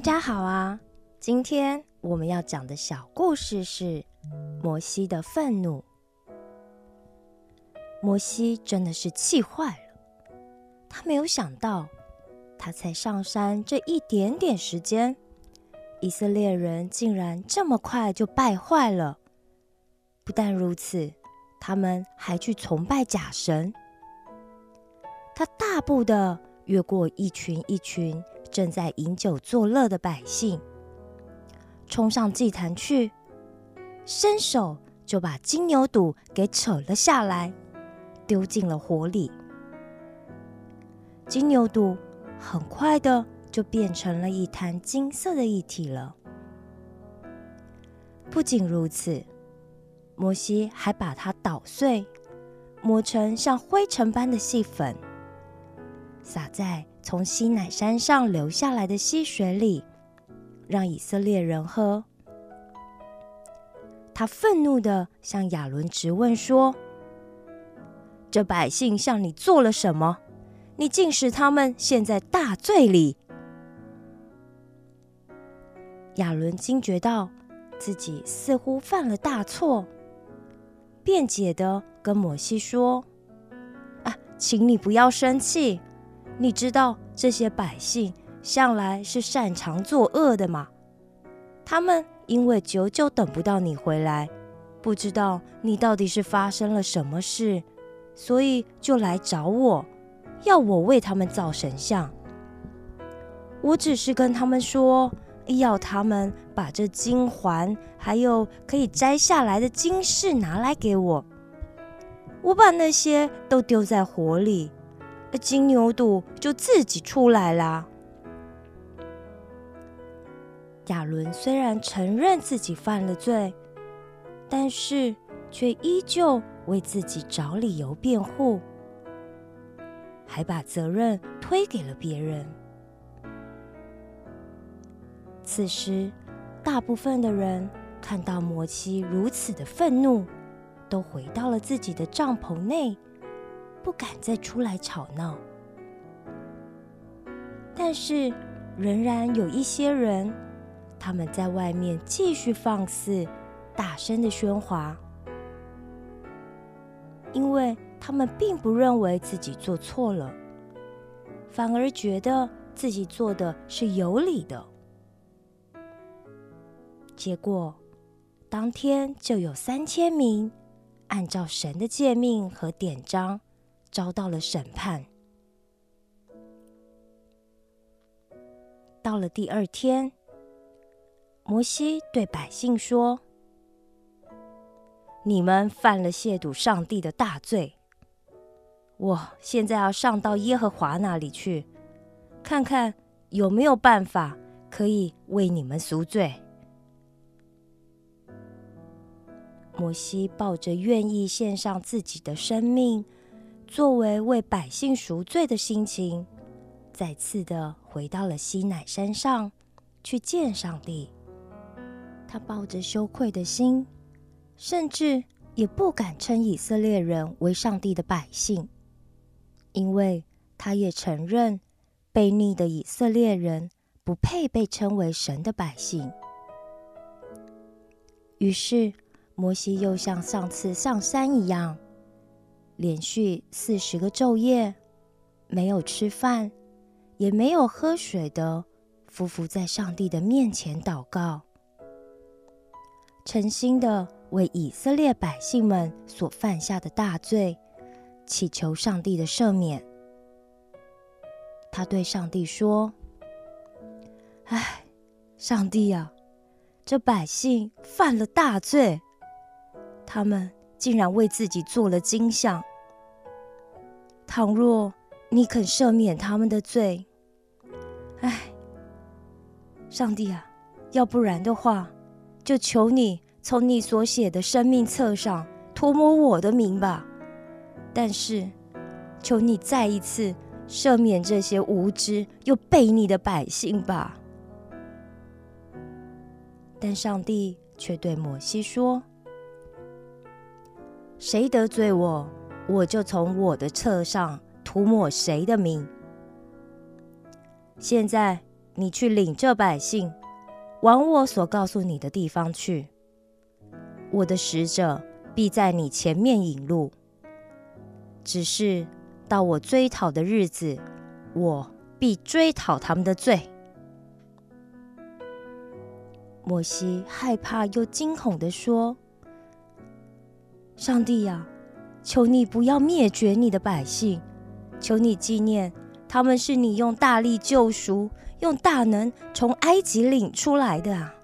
大家好啊！今天我们要讲的小故事是摩西的愤怒。摩西真的是气坏了，他没有想到，他才上山这一点点时间，以色列人竟然这么快就败坏了。不但如此，他们还去崇拜假神。他大步的越过一群一群。正在饮酒作乐的百姓冲上祭坛去，伸手就把金牛肚给扯了下来，丢进了火里。金牛肚很快的就变成了一滩金色的液体了。不仅如此，摩西还把它捣碎，磨成像灰尘般的细粉，撒在。从西乃山上流下来的溪水里，让以色列人喝。他愤怒的向亚伦质问说：“这百姓向你做了什么？你竟使他们陷在大罪里？”亚伦惊觉到自己似乎犯了大错，辩解的跟摩西说：“啊，请你不要生气。”你知道这些百姓向来是擅长作恶的吗？他们因为久久等不到你回来，不知道你到底是发生了什么事，所以就来找我，要我为他们造神像。我只是跟他们说，要他们把这金环还有可以摘下来的金饰拿来给我。我把那些都丢在火里。金牛肚就自己出来啦。亚伦虽然承认自己犯了罪，但是却依旧为自己找理由辩护，还把责任推给了别人。此时，大部分的人看到摩西如此的愤怒，都回到了自己的帐篷内。不敢再出来吵闹，但是仍然有一些人，他们在外面继续放肆、大声的喧哗，因为他们并不认为自己做错了，反而觉得自己做的是有理的。结果，当天就有三千名按照神的诫命和典章。遭到了审判。到了第二天，摩西对百姓说：“你们犯了亵渎上帝的大罪，我现在要上到耶和华那里去，看看有没有办法可以为你们赎罪。”摩西抱着愿意献上自己的生命。作为为百姓赎罪的心情，再次的回到了西乃山上去见上帝。他抱着羞愧的心，甚至也不敢称以色列人为上帝的百姓，因为他也承认被逆的以色列人不配被称为神的百姓。于是，摩西又像上次上山一样。连续四十个昼夜，没有吃饭，也没有喝水的，匍匐在上帝的面前祷告，诚心的为以色列百姓们所犯下的大罪，祈求上帝的赦免。他对上帝说：“唉，上帝啊，这百姓犯了大罪，他们竟然为自己做了金像。”倘若你肯赦免他们的罪，哎，上帝啊，要不然的话，就求你从你所写的生命册上涂抹我的名吧。但是，求你再一次赦免这些无知又悖逆的百姓吧。但上帝却对摩西说：“谁得罪我？”我就从我的册上涂抹谁的名。现在你去领这百姓，往我所告诉你的地方去。我的使者必在你前面引路。只是到我追讨的日子，我必追讨他们的罪。摩西害怕又惊恐地说：“上帝呀，求你不要灭绝你的百姓，求你纪念他们是你用大力救赎、用大能从埃及领出来的啊！”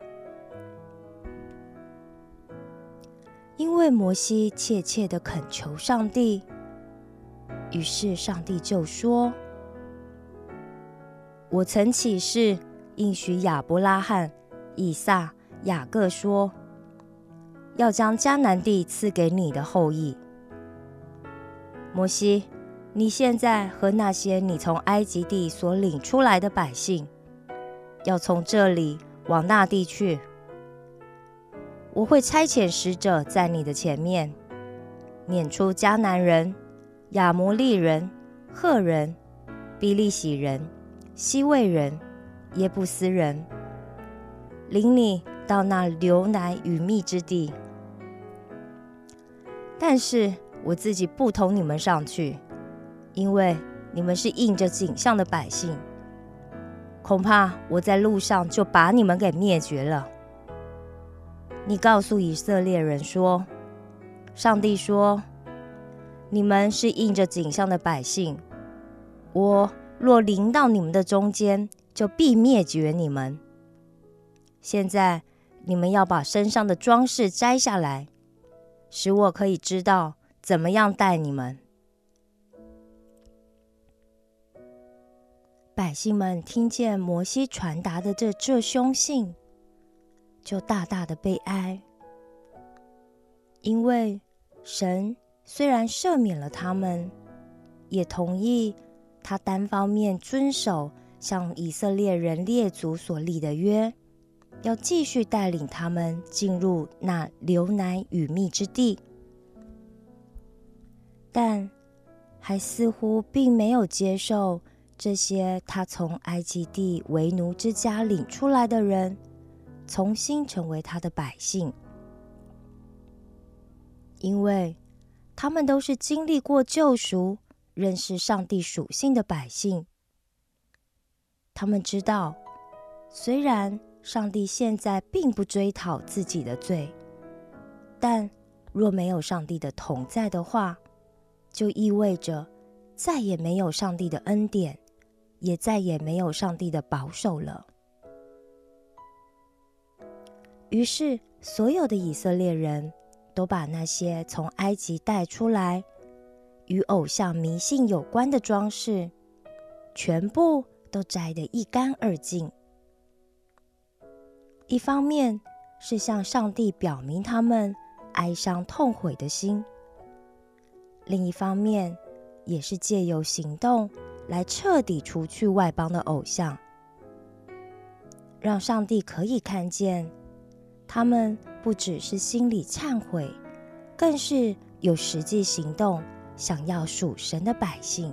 因为摩西切切的恳求上帝，于是上帝就说：“我曾起誓应许亚伯拉罕。”以撒、雅各说：“要将迦南地赐给你的后裔。”摩西，你现在和那些你从埃及地所领出来的百姓，要从这里往那地去。我会差遣使者在你的前面，撵出迦南人、亚摩利人、赫人、比利洗人、西魏人、耶布斯人。领你到那流奶与蜜之地，但是我自己不同你们上去，因为你们是应着景象的百姓，恐怕我在路上就把你们给灭绝了。你告诉以色列人说：“上帝说，你们是应着景象的百姓，我若临到你们的中间，就必灭绝你们。”现在你们要把身上的装饰摘下来，使我可以知道怎么样待你们。百姓们听见摩西传达的这这凶信，就大大的悲哀，因为神虽然赦免了他们，也同意他单方面遵守向以色列人列祖所立的约。要继续带领他们进入那流奶与蜜之地，但还似乎并没有接受这些他从埃及地为奴之家领出来的人，重新成为他的百姓，因为他们都是经历过救赎、认识上帝属性的百姓，他们知道，虽然。上帝现在并不追讨自己的罪，但若没有上帝的同在的话，就意味着再也没有上帝的恩典，也再也没有上帝的保守了。于是，所有的以色列人都把那些从埃及带出来与偶像迷信有关的装饰，全部都摘得一干二净。一方面是向上帝表明他们哀伤痛悔的心，另一方面也是借由行动来彻底除去外邦的偶像，让上帝可以看见他们不只是心里忏悔，更是有实际行动想要属神的百姓。